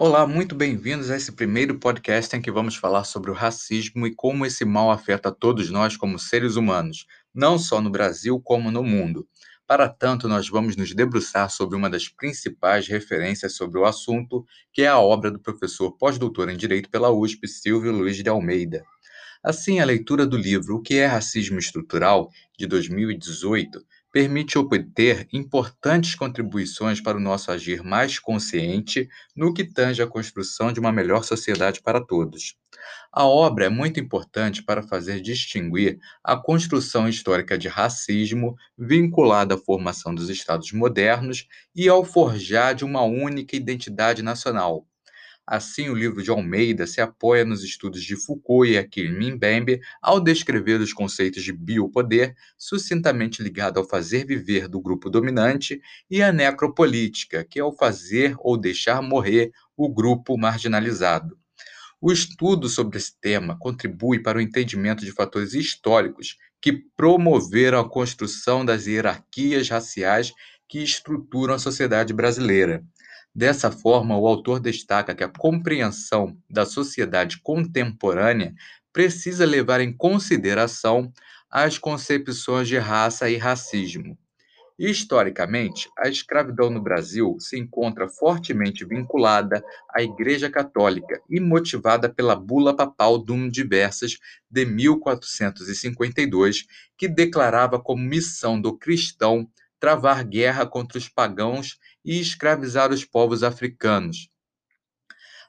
Olá, muito bem-vindos a esse primeiro podcast em que vamos falar sobre o racismo e como esse mal afeta todos nós como seres humanos, não só no Brasil como no mundo. Para tanto, nós vamos nos debruçar sobre uma das principais referências sobre o assunto, que é a obra do professor pós-doutor em Direito pela USP, Silvio Luiz de Almeida. Assim, a leitura do livro O que é Racismo Estrutural, de 2018, permite obter importantes contribuições para o nosso agir mais consciente no que tange à construção de uma melhor sociedade para todos. A obra é muito importante para fazer distinguir a construção histórica de racismo vinculada à formação dos Estados modernos e ao forjar de uma única identidade nacional, Assim, o livro de Almeida se apoia nos estudos de Foucault e Achille Mbembe ao descrever os conceitos de biopoder, sucintamente ligado ao fazer viver do grupo dominante, e a necropolítica, que é o fazer ou deixar morrer o grupo marginalizado. O estudo sobre esse tema contribui para o entendimento de fatores históricos que promoveram a construção das hierarquias raciais que estruturam a sociedade brasileira. Dessa forma, o autor destaca que a compreensão da sociedade contemporânea precisa levar em consideração as concepções de raça e racismo. Historicamente, a escravidão no Brasil se encontra fortemente vinculada à Igreja Católica e motivada pela Bula Papal Dum Diversas de 1452, que declarava como missão do cristão travar guerra contra os pagãos e escravizar os povos africanos.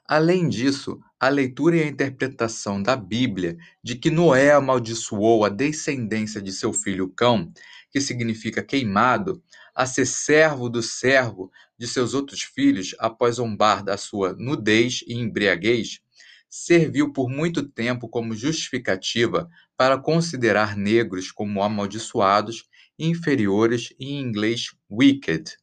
Além disso, a leitura e a interpretação da Bíblia de que Noé amaldiçoou a descendência de seu filho Cão, que significa queimado, a ser servo do servo de seus outros filhos após zombar da sua nudez e embriaguez, serviu por muito tempo como justificativa para considerar negros como amaldiçoados, inferiores e em inglês wicked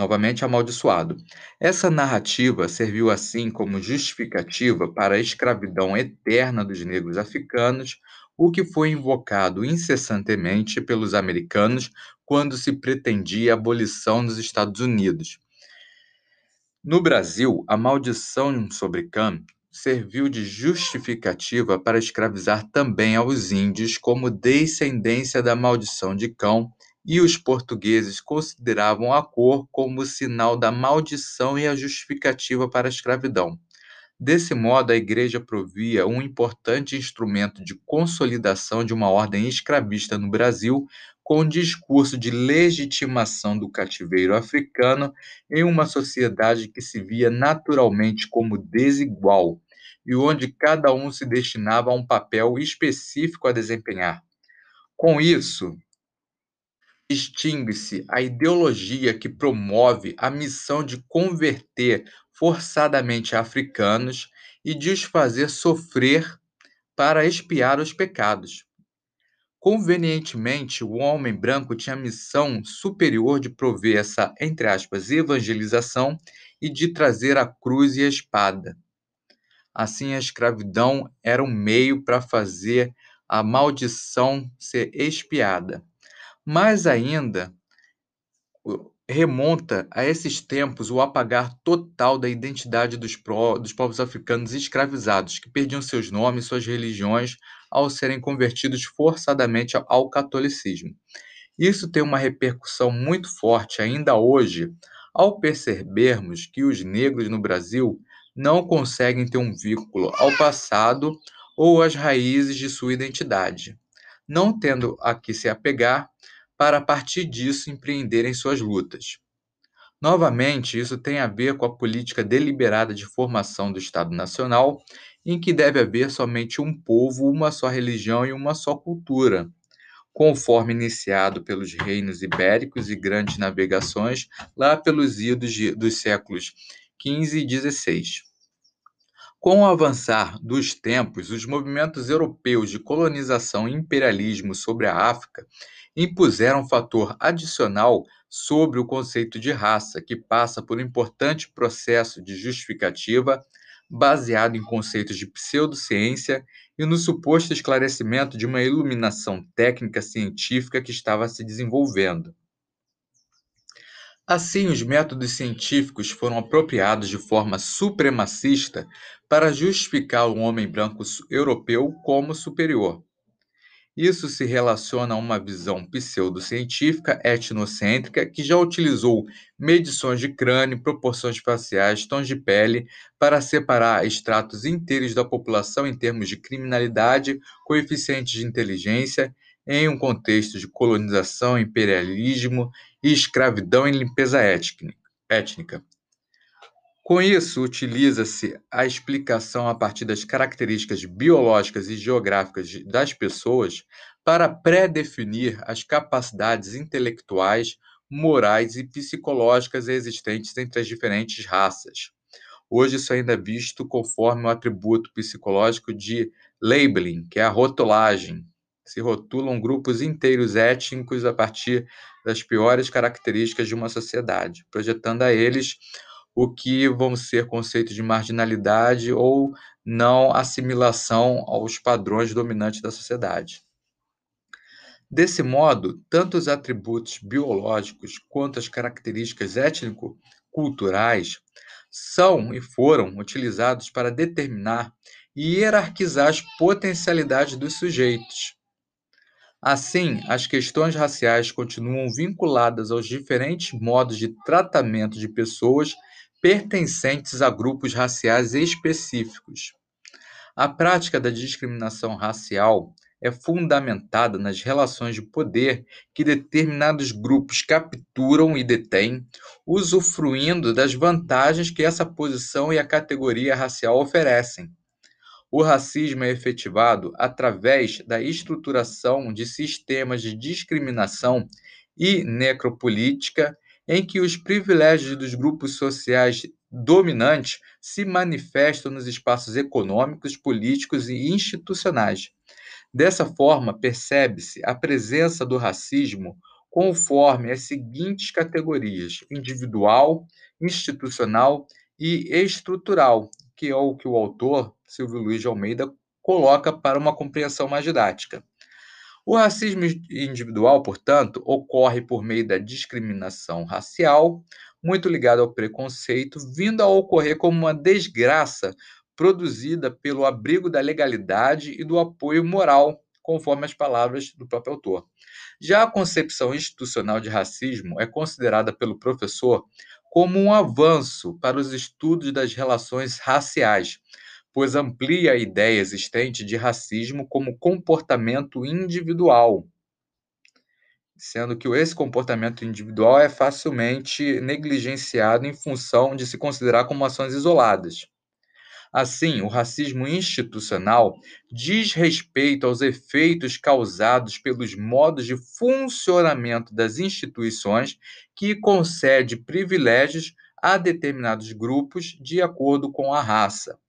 novamente amaldiçoado. Essa narrativa serviu assim como justificativa para a escravidão eterna dos negros africanos, o que foi invocado incessantemente pelos americanos quando se pretendia a abolição dos Estados Unidos. No Brasil, a maldição sobre Cam serviu de justificativa para escravizar também aos índios como descendência da maldição de Cão e os portugueses consideravam a cor como sinal da maldição e a justificativa para a escravidão. Desse modo, a Igreja provia um importante instrumento de consolidação de uma ordem escravista no Brasil, com o discurso de legitimação do cativeiro africano em uma sociedade que se via naturalmente como desigual e onde cada um se destinava a um papel específico a desempenhar. Com isso, distingue-se a ideologia que promove a missão de converter forçadamente africanos e de os fazer sofrer para expiar os pecados. Convenientemente, o homem branco tinha a missão superior de prover essa, entre aspas, evangelização e de trazer a cruz e a espada. Assim, a escravidão era um meio para fazer a maldição ser expiada. Mais ainda, remonta a esses tempos o apagar total da identidade dos, dos povos africanos escravizados, que perdiam seus nomes, suas religiões, ao serem convertidos forçadamente ao catolicismo. Isso tem uma repercussão muito forte ainda hoje, ao percebermos que os negros no Brasil não conseguem ter um vínculo ao passado ou às raízes de sua identidade. Não tendo a que se apegar, para a partir disso empreenderem suas lutas. Novamente, isso tem a ver com a política deliberada de formação do Estado Nacional, em que deve haver somente um povo, uma só religião e uma só cultura, conforme iniciado pelos reinos ibéricos e grandes navegações lá pelos idos dos séculos XV e XVI. Com o avançar dos tempos, os movimentos europeus de colonização e imperialismo sobre a África impuseram um fator adicional sobre o conceito de raça, que passa por um importante processo de justificativa baseado em conceitos de pseudociência e no suposto esclarecimento de uma iluminação técnica científica que estava se desenvolvendo. Assim, os métodos científicos foram apropriados de forma supremacista para justificar o homem branco europeu como superior. Isso se relaciona a uma visão pseudocientífica etnocêntrica que já utilizou medições de crânio, proporções faciais, tons de pele para separar estratos inteiros da população em termos de criminalidade, coeficientes de inteligência, em um contexto de colonização, imperialismo e escravidão e limpeza étnica. Com isso, utiliza-se a explicação a partir das características biológicas e geográficas das pessoas para pré-definir as capacidades intelectuais, morais e psicológicas existentes entre as diferentes raças. Hoje, isso ainda é visto conforme o atributo psicológico de labeling, que é a rotulagem. Se rotulam grupos inteiros étnicos a partir das piores características de uma sociedade, projetando a eles o que vão ser conceitos de marginalidade ou não assimilação aos padrões dominantes da sociedade. Desse modo, tanto os atributos biológicos quanto as características étnico-culturais são e foram utilizados para determinar e hierarquizar as potencialidades dos sujeitos. Assim, as questões raciais continuam vinculadas aos diferentes modos de tratamento de pessoas pertencentes a grupos raciais específicos. A prática da discriminação racial é fundamentada nas relações de poder que determinados grupos capturam e detêm, usufruindo das vantagens que essa posição e a categoria racial oferecem. O racismo é efetivado através da estruturação de sistemas de discriminação e necropolítica em que os privilégios dos grupos sociais dominantes se manifestam nos espaços econômicos, políticos e institucionais. Dessa forma, percebe-se a presença do racismo conforme as seguintes categorias: individual, institucional e estrutural, que é o que o autor, Silvio Luiz de Almeida, coloca para uma compreensão mais didática. O racismo individual, portanto, ocorre por meio da discriminação racial, muito ligada ao preconceito, vindo a ocorrer como uma desgraça produzida pelo abrigo da legalidade e do apoio moral, conforme as palavras do próprio autor. Já a concepção institucional de racismo é considerada pelo professor como um avanço para os estudos das relações raciais, pois amplia a ideia existente de racismo como comportamento individual, sendo que esse comportamento individual é facilmente negligenciado em função de se considerar como ações isoladas. Assim, o racismo institucional diz respeito aos efeitos causados pelos modos de funcionamento das instituições que concede privilégios a determinados grupos de acordo com a raça.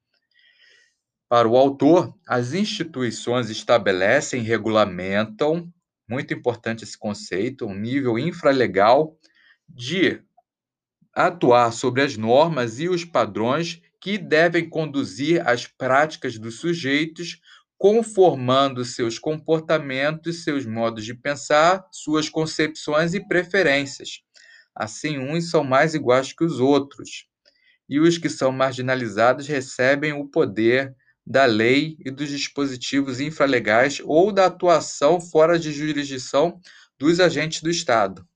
Para o autor, as instituições estabelecem regulamentam, muito importante esse conceito, um nível infralegal de atuar sobre as normas e os padrões que devem conduzir as práticas dos sujeitos, conformando seus comportamentos, seus modos de pensar, suas concepções e preferências. Assim, uns são mais iguais que os outros, e os que são marginalizados recebem o poder da lei e dos dispositivos infralegais ou da atuação fora de jurisdição dos agentes do Estado.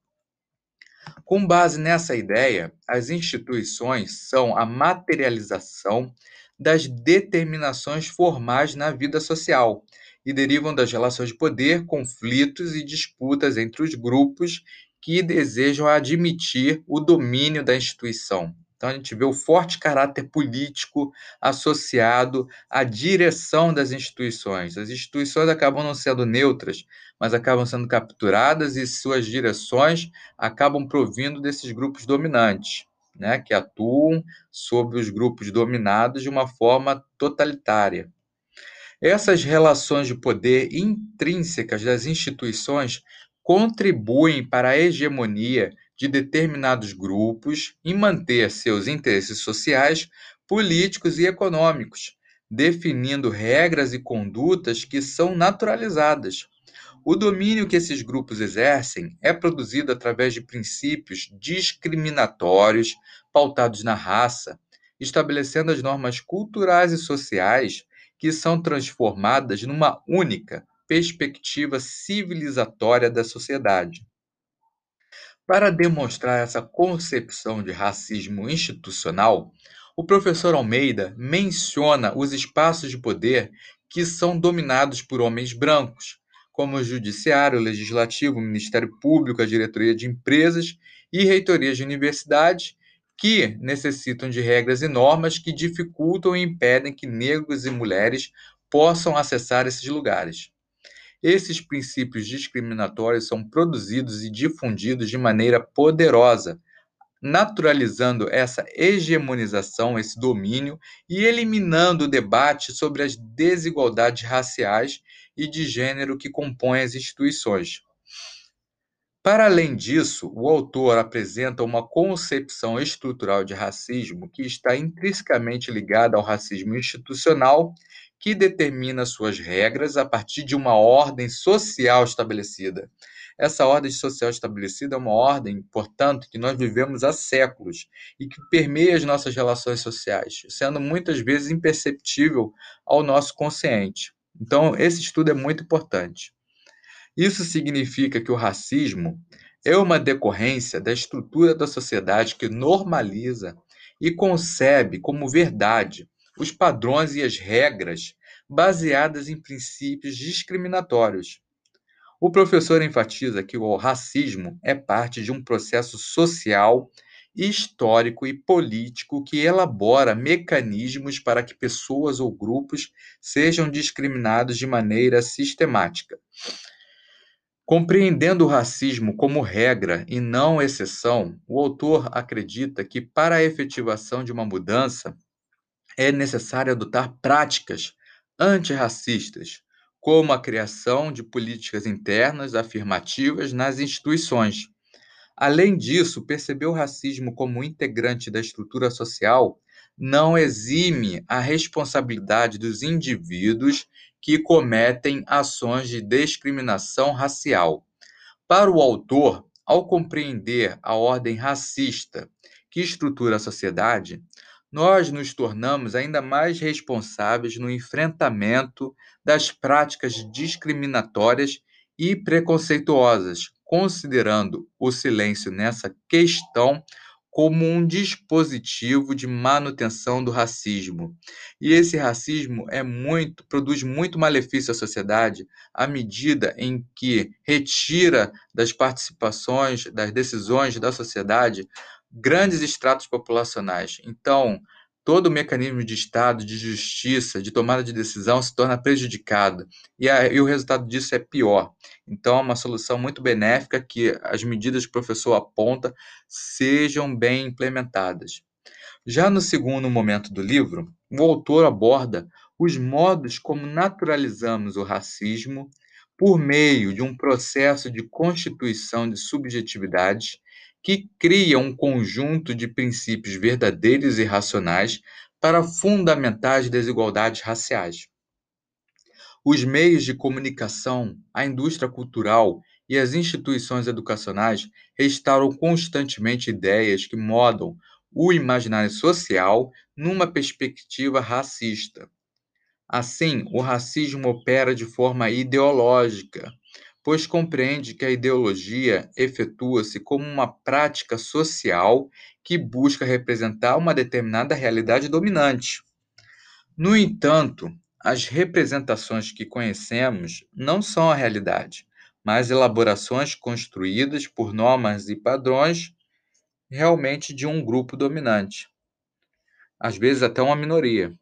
Com base nessa ideia, as instituições são a materialização das determinações formais na vida social e derivam das relações de poder, conflitos e disputas entre os grupos que desejam admitir o domínio da instituição. Então, a gente vê o forte caráter político associado à direção das instituições. As instituições acabam não sendo neutras, mas acabam sendo capturadas e suas direções acabam provindo desses grupos dominantes, né, que atuam sobre os grupos dominados de uma forma totalitária. Essas relações de poder intrínsecas das instituições contribuem para a hegemonia de determinados grupos em manter seus interesses sociais, políticos e econômicos, definindo regras e condutas que são naturalizadas. O domínio que esses grupos exercem é produzido através de princípios discriminatórios pautados na raça, estabelecendo as normas culturais e sociais que são transformadas numa única perspectiva civilizatória da sociedade. Para demonstrar essa concepção de racismo institucional, o professor Almeida menciona os espaços de poder que são dominados por homens brancos, como o Judiciário, o Legislativo, o Ministério Público, a diretoria de empresas e reitorias de universidades, que necessitam de regras e normas que dificultam e impedem que negros e mulheres possam acessar esses lugares. Esses princípios discriminatórios são produzidos e difundidos de maneira poderosa, naturalizando essa hegemonização, esse domínio e eliminando o debate sobre as desigualdades raciais e de gênero que compõem as instituições. Para além disso, o autor apresenta uma concepção estrutural de racismo que está intrinsecamente ligada ao racismo institucional que determina suas regras a partir de uma ordem social estabelecida. Essa ordem social estabelecida é uma ordem, portanto, que nós vivemos há séculos e que permeia as nossas relações sociais, sendo muitas vezes imperceptível ao nosso consciente. Então, esse estudo é muito importante. Isso significa que o racismo é uma decorrência da estrutura da sociedade que normaliza e concebe como verdade os padrões e as regras baseadas em princípios discriminatórios. O professor enfatiza que o racismo é parte de um processo social, histórico e político que elabora mecanismos para que pessoas ou grupos sejam discriminados de maneira sistemática. Compreendendo o racismo como regra e não exceção, o autor acredita que, para a efetivação de uma mudança, é necessário adotar práticas antirracistas, como a criação de políticas internas afirmativas nas instituições. Além disso, perceber o racismo como integrante da estrutura social não exime a responsabilidade dos indivíduos que cometem ações de discriminação racial. Para o autor, ao compreender a ordem racista que estrutura a sociedade, nós nos tornamos ainda mais responsáveis no enfrentamento das práticas discriminatórias e preconceituosas, considerando o silêncio nessa questão como um dispositivo de manutenção do racismo. E esse racismo é muito produz muito malefício à sociedade à medida em que retira das participações, das decisões da sociedade grandes estratos populacionais. Então, todo o mecanismo de Estado, de justiça, de tomada de decisão se torna prejudicado. E, a, e, o resultado disso é pior. Então, é uma solução muito benéfica que as medidas que o professor aponta sejam bem implementadas. Já no segundo momento do livro, o autor aborda os modos como naturalizamos o racismo por meio de um processo de constituição de subjetividades que cria um conjunto de princípios verdadeiros e racionais para fundamentar as desigualdades raciais. Os meios de comunicação, a indústria cultural e as instituições educacionais restauram constantemente ideias que modam o imaginário social numa perspectiva racista. Assim, o racismo opera de forma ideológica, pois compreende que a ideologia efetua-se como uma prática social que busca representar uma determinada realidade dominante. No entanto, as representações que conhecemos não são a realidade, mas elaborações construídas por normas e padrões realmente de um grupo dominante, às vezes até uma minoria.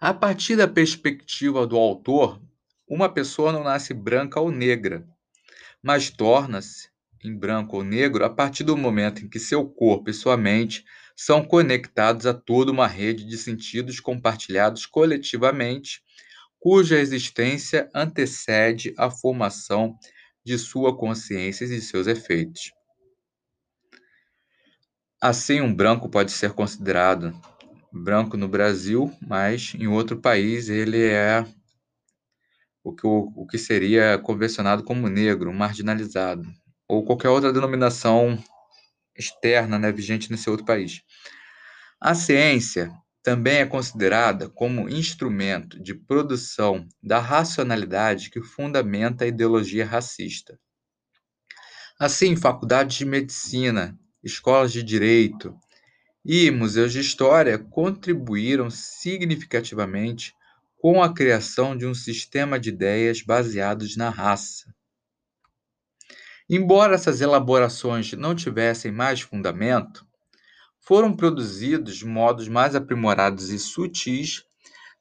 A partir da perspectiva do autor, uma pessoa não nasce branca ou negra, mas torna-se em branco ou negro a partir do momento em que seu corpo e sua mente são conectados a toda uma rede de sentidos compartilhados coletivamente, cuja existência antecede a formação de sua consciência e seus efeitos. Assim, um branco pode ser considerado branco no Brasil, mas em outro país ele é o que, o, o que seria convencionado como negro, marginalizado, ou qualquer outra denominação externa né, vigente nesse outro país. A ciência também é considerada como instrumento de produção da racionalidade que fundamenta a ideologia racista. Assim, faculdades de medicina, escolas de direito e museus de história contribuíram significativamente com a criação de um sistema de ideias baseados na raça. Embora essas elaborações não tivessem mais fundamento, foram produzidos modos mais aprimorados e sutis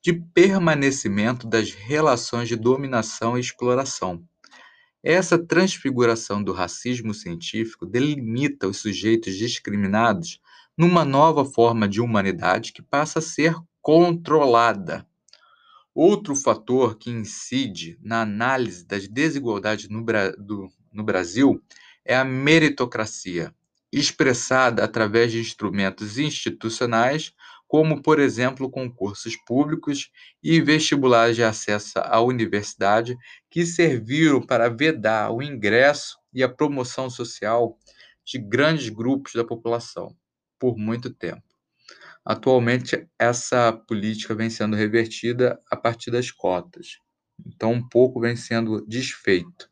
de permanecimento das relações de dominação e exploração. Essa transfiguração do racismo científico delimita os sujeitos discriminados numa nova forma de humanidade que passa a ser controlada. Outro fator que incide na análise das desigualdades no, do, no Brasil é a meritocracia, expressada através de instrumentos institucionais, como, por exemplo, concursos públicos e vestibulares de acesso à universidade, que serviram para vedar o ingresso e a promoção social de grandes grupos da população por muito tempo. Atualmente, essa política vem sendo revertida a partir das cotas, então, um pouco vem sendo desfeito.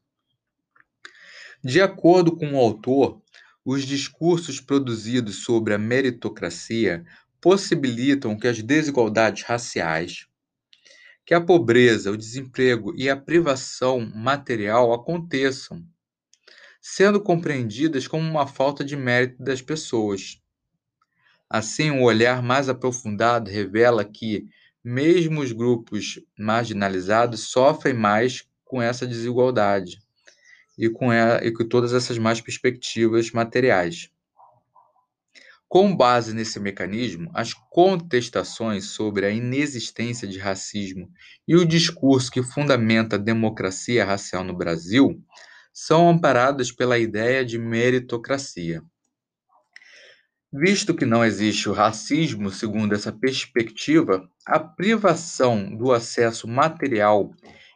De acordo com o autor, os discursos produzidos sobre a meritocracia possibilitam que as desigualdades raciais, que a pobreza, o desemprego e a privação material aconteçam, sendo compreendidas como uma falta de mérito das pessoas. Assim, um olhar mais aprofundado revela que, mesmo os grupos marginalizados sofrem mais com essa desigualdade e com, e com todas essas más perspectivas materiais. Com base nesse mecanismo, as contestações sobre a inexistência de racismo e o discurso que fundamenta a democracia racial no Brasil são amparadas pela ideia de meritocracia. Visto que não existe o racismo segundo essa perspectiva, a privação do acesso material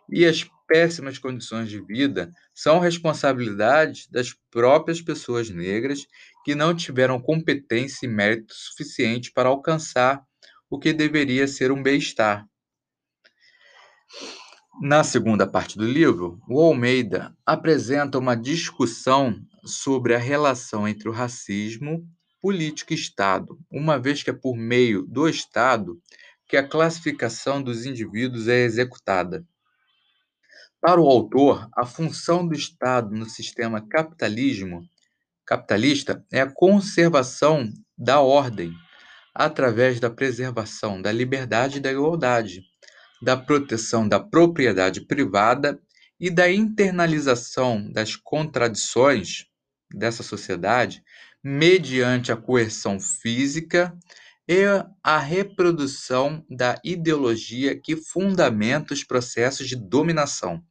e as péssimas condições de vida são responsabilidade das próprias pessoas negras que não tiveram competência e mérito suficiente para alcançar o que deveria ser um bem-estar. Na segunda parte do livro, o Almeida apresenta uma discussão sobre a relação entre o racismo, política Estado, uma vez que é por meio do Estado que a classificação dos indivíduos é executada. Para o autor, a função do Estado no sistema capitalismo capitalista é a conservação da ordem através da preservação da liberdade e da igualdade, da proteção da propriedade privada e da internalização das contradições dessa sociedade mediante a coerção física e a reprodução da ideologia que fundamenta os processos de dominação.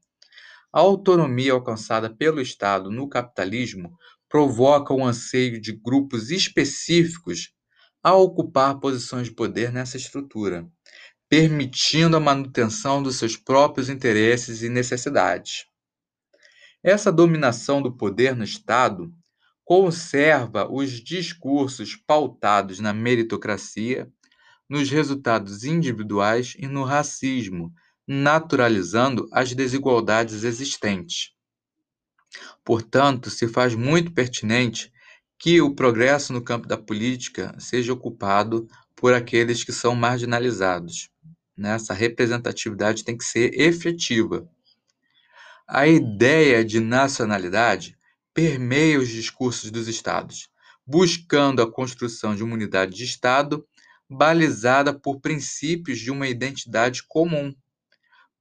A autonomia alcançada pelo Estado no capitalismo provoca o anseio de grupos específicos a ocupar posições de poder nessa estrutura, permitindo a manutenção dos seus próprios interesses e necessidades. Essa dominação do poder no Estado conserva os discursos pautados na meritocracia, nos resultados individuais e no racismo, naturalizando as desigualdades existentes. Portanto, se faz muito pertinente que o progresso no campo da política seja ocupado por aqueles que são marginalizados. Essa representatividade tem que ser efetiva. A ideia de nacionalidade permeia os discursos dos Estados, buscando a construção de uma unidade de Estado balizada por princípios de uma identidade comum,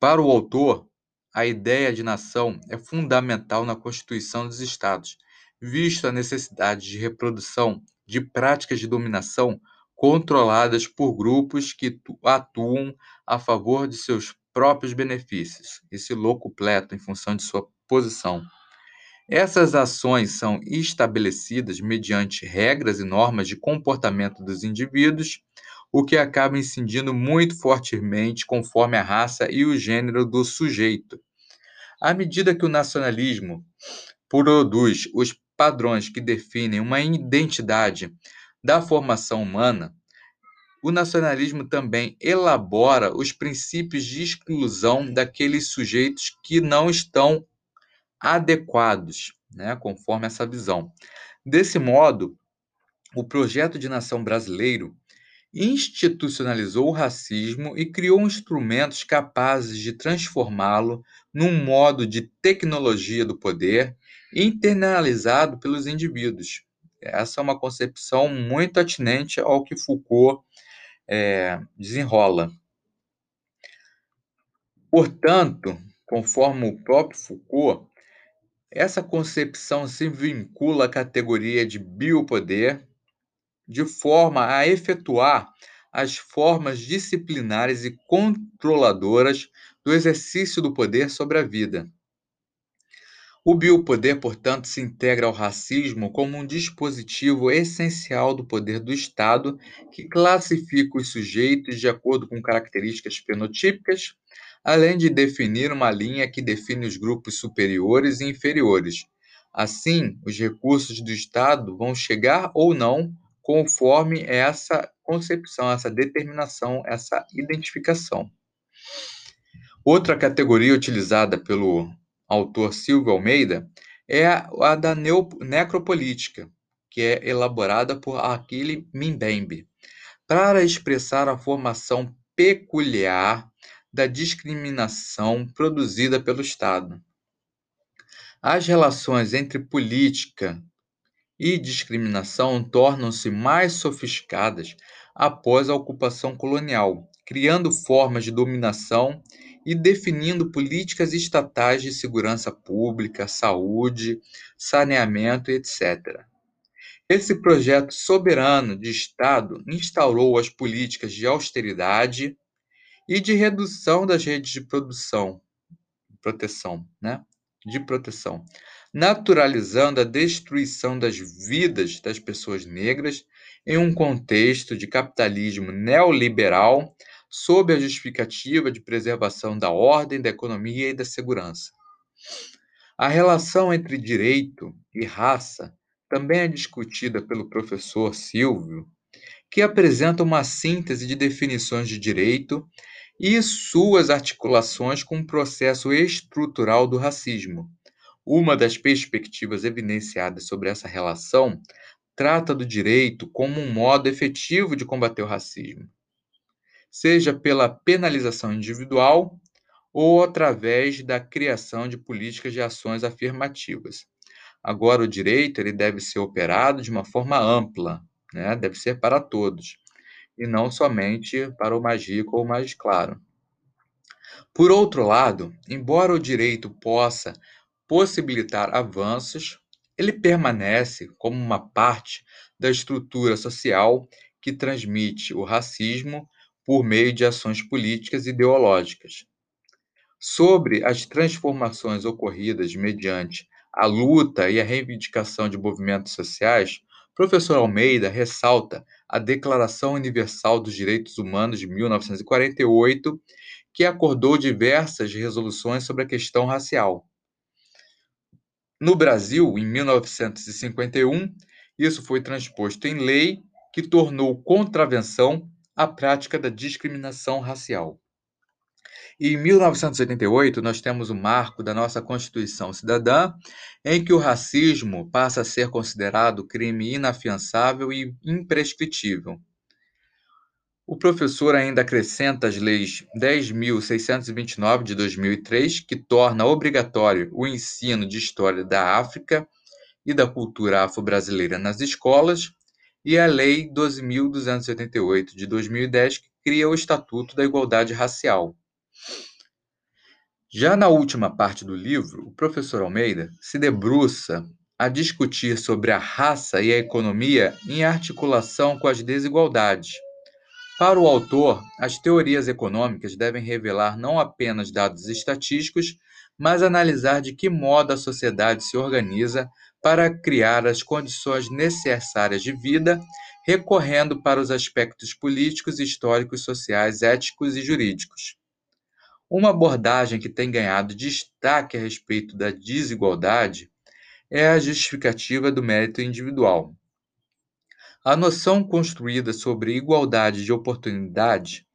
para o autor, a ideia de nação é fundamental na constituição dos Estados, visto a necessidade de reprodução de práticas de dominação controladas por grupos que atuam a favor de seus próprios benefícios, esse locupleto em função de sua posição. Essas ações são estabelecidas mediante regras e normas de comportamento dos indivíduos, o que acaba incidindo muito fortemente conforme a raça e o gênero do sujeito. À medida que o nacionalismo produz os padrões que definem uma identidade da formação humana, o nacionalismo também elabora os princípios de exclusão daqueles sujeitos que não estão adequados, né, conforme essa visão. Desse modo, o projeto de nação brasileiro institucionalizou o racismo e criou instrumentos capazes de transformá-lo num modo de tecnologia do poder internalizado pelos indivíduos. Essa é uma concepção muito atinente ao que Foucault é, desenrola. Portanto, conforme o próprio Foucault, essa concepção se vincula à categoria de biopoder, de forma a efetuar as formas disciplinares e controladoras do exercício do poder sobre a vida. O biopoder, portanto, se integra ao racismo como um dispositivo essencial do poder do Estado que classifica os sujeitos de acordo com características fenotípicas, além de definir uma linha que define os grupos superiores e inferiores. Assim, os recursos do Estado vão chegar ou não conforme essa concepção, essa determinação, essa identificação. Outra categoria utilizada pelo autor Silvio Almeida é a da necropolítica, que é elaborada por Achille Mbembe, para expressar a formação peculiar da discriminação produzida pelo Estado. As relações entre política e discriminação tornam-se mais sofisticadas após a ocupação colonial, criando formas de dominação e definindo políticas estatais de segurança pública, saúde, saneamento, etc. Esse projeto soberano de Estado instaurou as políticas de austeridade e de redução das redes de produção, proteção, né? De proteção, naturalizando a destruição das vidas das pessoas negras em um contexto de capitalismo neoliberal sob a justificativa de preservação da ordem, da economia e da segurança. A relação entre direito e raça também é discutida pelo professor Silvio, que apresenta uma síntese de definições de direito e suas articulações com o processo estrutural do racismo. Uma das perspectivas evidenciadas sobre essa relação trata do direito como um modo efetivo de combater o racismo seja pela penalização individual ou através da criação de políticas de ações afirmativas. Agora, o direito ele deve ser operado de uma forma ampla, né? deve ser para todos, e não somente para o mais rico ou mais claro. Por outro lado, embora o direito possa possibilitar avanços, ele permanece como uma parte da estrutura social que transmite o racismo por meio de ações políticas e ideológicas. Sobre as transformações ocorridas mediante a luta e a reivindicação de movimentos sociais, professor Almeida ressalta a Declaração Universal dos Direitos Humanos de 1948, que acordou diversas resoluções sobre a questão racial. No Brasil, em 1951, isso foi transposto em lei que tornou contravenção a prática da discriminação racial. Em 1988, nós temos o marco da nossa Constituição Cidadã, em que o racismo passa a ser considerado crime inafiançável e imprescritível. O professor ainda acrescenta as leis 10.629 de 2003, que torna obrigatório o ensino de história da África e da cultura afro-brasileira nas escolas, e a Lei 12.288 de 2010, que cria o Estatuto da Igualdade Racial. Já na última parte do livro, o professor Almeida se debruça a discutir sobre a raça e a economia em articulação com as desigualdades. Para o autor, as teorias econômicas devem revelar não apenas dados estatísticos, mas analisar de que modo a sociedade se organiza para criar as condições necessárias de vida, recorrendo para os aspectos políticos, históricos, sociais, éticos e jurídicos. Uma abordagem que tem ganhado destaque a respeito da desigualdade é a justificativa do mérito individual. A noção construída sobre igualdade de oportunidade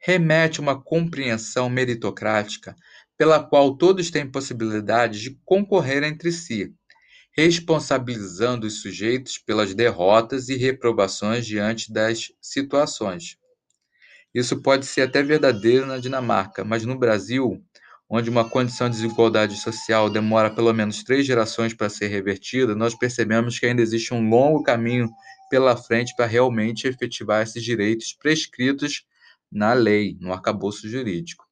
remete a uma compreensão meritocrática pela qual todos têm possibilidade de concorrer entre si, responsabilizando os sujeitos pelas derrotas e reprovações diante das situações. Isso pode ser até verdadeiro na Dinamarca, mas no Brasil, onde uma condição de desigualdade social demora pelo menos três gerações para ser revertida, nós percebemos que ainda existe um longo caminho pela frente para realmente efetivar esses direitos prescritos na lei, no arcabouço jurídico.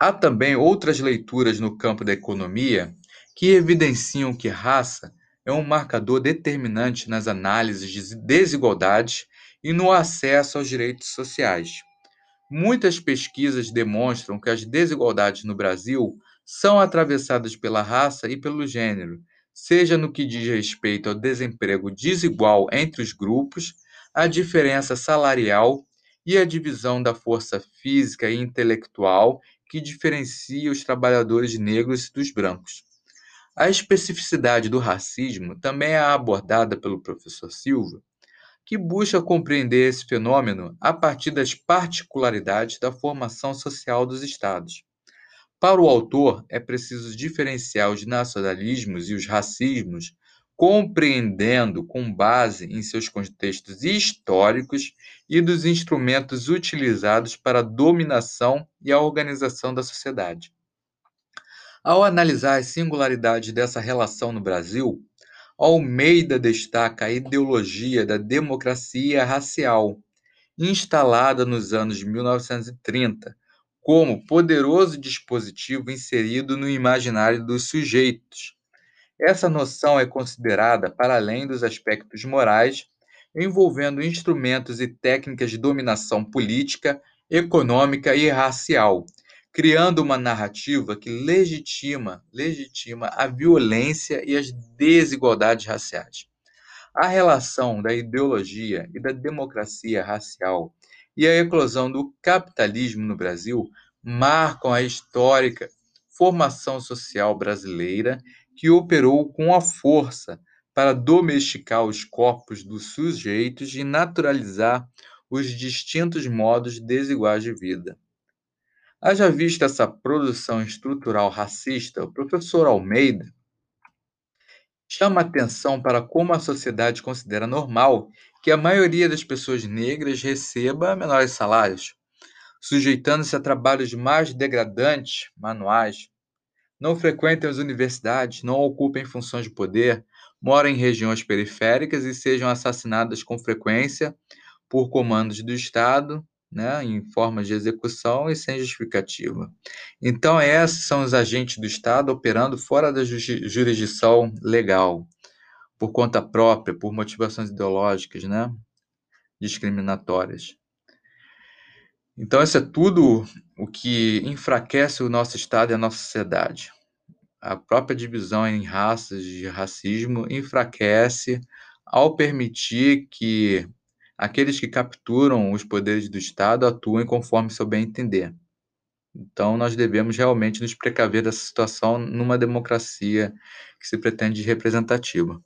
Há também outras leituras no campo da economia que evidenciam que raça é um marcador determinante nas análises de desigualdades e no acesso aos direitos sociais. Muitas pesquisas demonstram que as desigualdades no Brasil são atravessadas pela raça e pelo gênero, seja no que diz respeito ao desemprego desigual entre os grupos, a diferença salarial e a divisão da força física e intelectual que diferencia os trabalhadores negros dos brancos. A especificidade do racismo também é abordada pelo professor Silva, que busca compreender esse fenômeno a partir das particularidades da formação social dos Estados. Para o autor, é preciso diferenciar os nacionalismos e os racismos, compreendendo com base em seus contextos históricos e dos instrumentos utilizados para a dominação e a organização da sociedade. Ao analisar as singularidades dessa relação no Brasil, Almeida destaca a ideologia da democracia racial, instalada nos anos 1930, como poderoso dispositivo inserido no imaginário dos sujeitos. Essa noção é considerada para além dos aspectos morais, envolvendo instrumentos e técnicas de dominação política, econômica e racial, criando uma narrativa que legitima, legitima a violência e as desigualdades raciais. A relação da ideologia e da democracia racial e a eclosão do capitalismo no Brasil marcam a histórica formação social brasileira que operou com a força para domesticar os corpos dos sujeitos e naturalizar os distintos modos desiguais de vida. Haja vista essa produção estrutural racista, o professor Almeida chama atenção para como a sociedade considera normal que a maioria das pessoas negras receba menores salários, sujeitando-se a trabalhos mais degradantes, manuais, não frequentem as universidades, não ocupem funções de poder, moram em regiões periféricas e sejam assassinadas com frequência por comandos do Estado né, em forma de execução e sem justificativa. Então, esses são os agentes do Estado operando fora da jurisdição legal, por conta própria, por motivações ideológicas, né, discriminatórias. Então, isso é tudo o que enfraquece o nosso Estado e a nossa sociedade. A própria divisão em raças de racismo enfraquece ao permitir que aqueles que capturam os poderes do Estado atuem conforme seu bem entender. Então, nós devemos realmente nos precaver dessa situação numa democracia que se pretende representativa.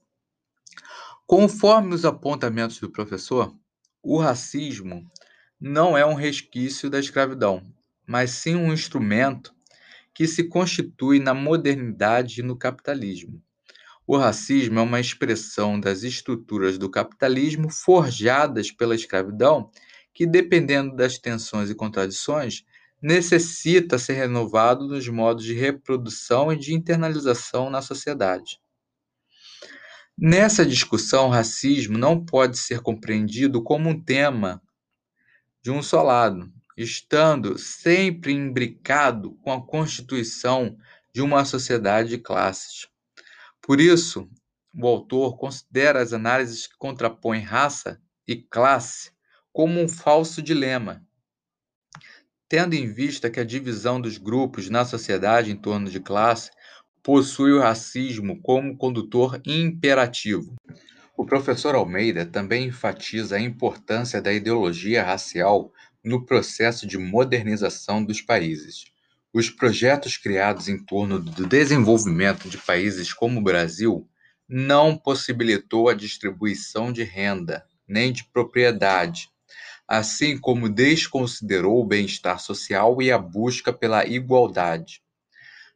Conforme os apontamentos do professor, o racismo não é um resquício da escravidão, mas sim um instrumento que se constitui na modernidade e no capitalismo. O racismo é uma expressão das estruturas do capitalismo forjadas pela escravidão, que, dependendo das tensões e contradições, necessita ser renovado nos modos de reprodução e de internalização na sociedade. Nessa discussão, o racismo não pode ser compreendido como um tema de um só lado, estando sempre imbricado com a constituição de uma sociedade de classes. Por isso, o autor considera as análises que contrapõem raça e classe como um falso dilema, tendo em vista que a divisão dos grupos na sociedade em torno de classe possui o racismo como condutor imperativo. O professor Almeida também enfatiza a importância da ideologia racial no processo de modernização dos países. Os projetos criados em torno do desenvolvimento de países como o Brasil não possibilitou a distribuição de renda nem de propriedade, assim como desconsiderou o bem-estar social e a busca pela igualdade.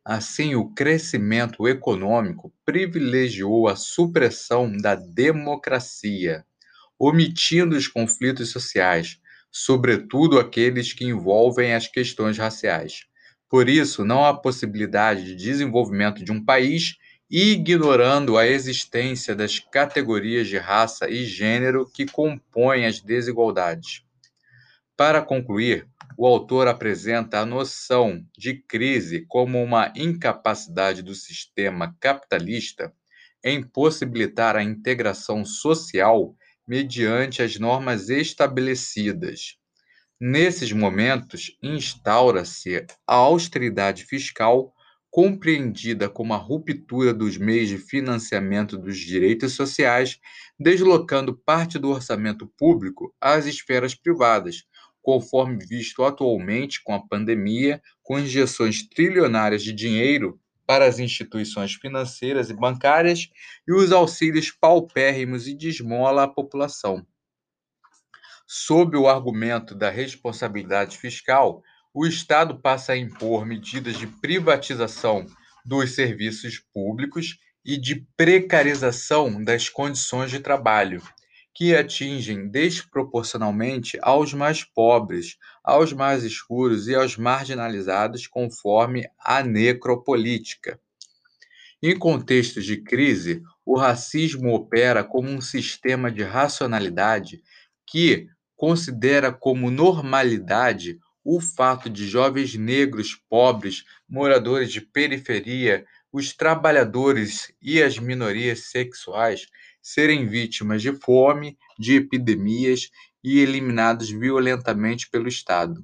Assim, o crescimento econômico privilegiou a supressão da democracia, omitindo os conflitos sociais, sobretudo aqueles que envolvem as questões raciais. Por isso, não há possibilidade de desenvolvimento de um país ignorando a existência das categorias de raça e gênero que compõem as desigualdades. Para concluir, o autor apresenta a noção de crise como uma incapacidade do sistema capitalista em possibilitar a integração social mediante as normas estabelecidas. Nesses momentos, instaura-se a austeridade fiscal, compreendida como a ruptura dos meios de financiamento dos direitos sociais, deslocando parte do orçamento público às esferas privadas, conforme visto atualmente com a pandemia, com injeções trilionárias de dinheiro para as instituições financeiras e bancárias e os auxílios paupérrimos e de esmola à população. Sob o argumento da responsabilidade fiscal, o Estado passa a impor medidas de privatização dos serviços públicos e de precarização das condições de trabalho, que atingem desproporcionalmente aos mais pobres, aos mais escuros e aos marginalizados, conforme a necropolítica. Em contextos de crise, o racismo opera como um sistema de racionalidade que considera como normalidade o fato de jovens negros pobres, moradores de periferia, os trabalhadores e as minorias sexuais serem vítimas de fome, de epidemias e eliminados violentamente pelo Estado.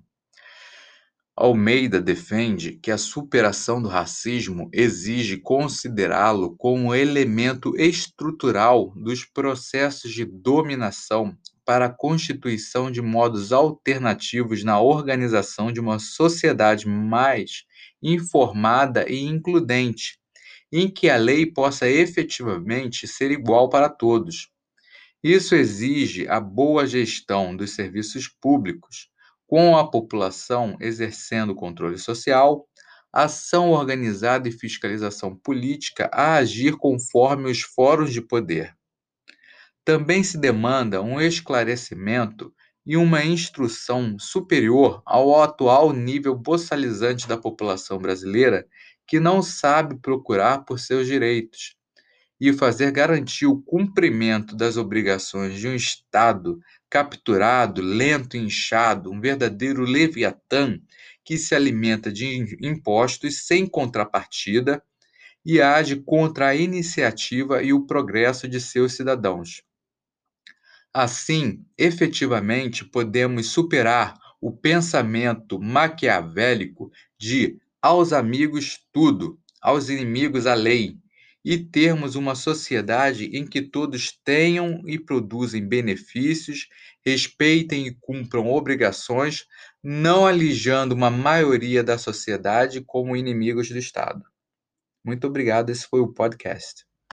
Almeida defende que a superação do racismo exige considerá-lo como elemento estrutural dos processos de dominação para a constituição de modos alternativos na organização de uma sociedade mais informada e includente, em que a lei possa efetivamente ser igual para todos. Isso exige a boa gestão dos serviços públicos, com a população exercendo controle social, ação organizada e fiscalização política a agir conforme os fóruns de poder. Também se demanda um esclarecimento e uma instrução superior ao atual nível boçalizante da população brasileira que não sabe procurar por seus direitos e fazer garantir o cumprimento das obrigações de um Estado capturado, lento e inchado, um verdadeiro leviatã que se alimenta de impostos sem contrapartida e age contra a iniciativa e o progresso de seus cidadãos. Assim, efetivamente, podemos superar o pensamento maquiavélico de aos amigos tudo, aos inimigos a lei, e termos uma sociedade em que todos tenham e produzem benefícios, respeitem e cumpram obrigações, não alijando uma maioria da sociedade como inimigos do Estado. Muito obrigado, esse foi o podcast.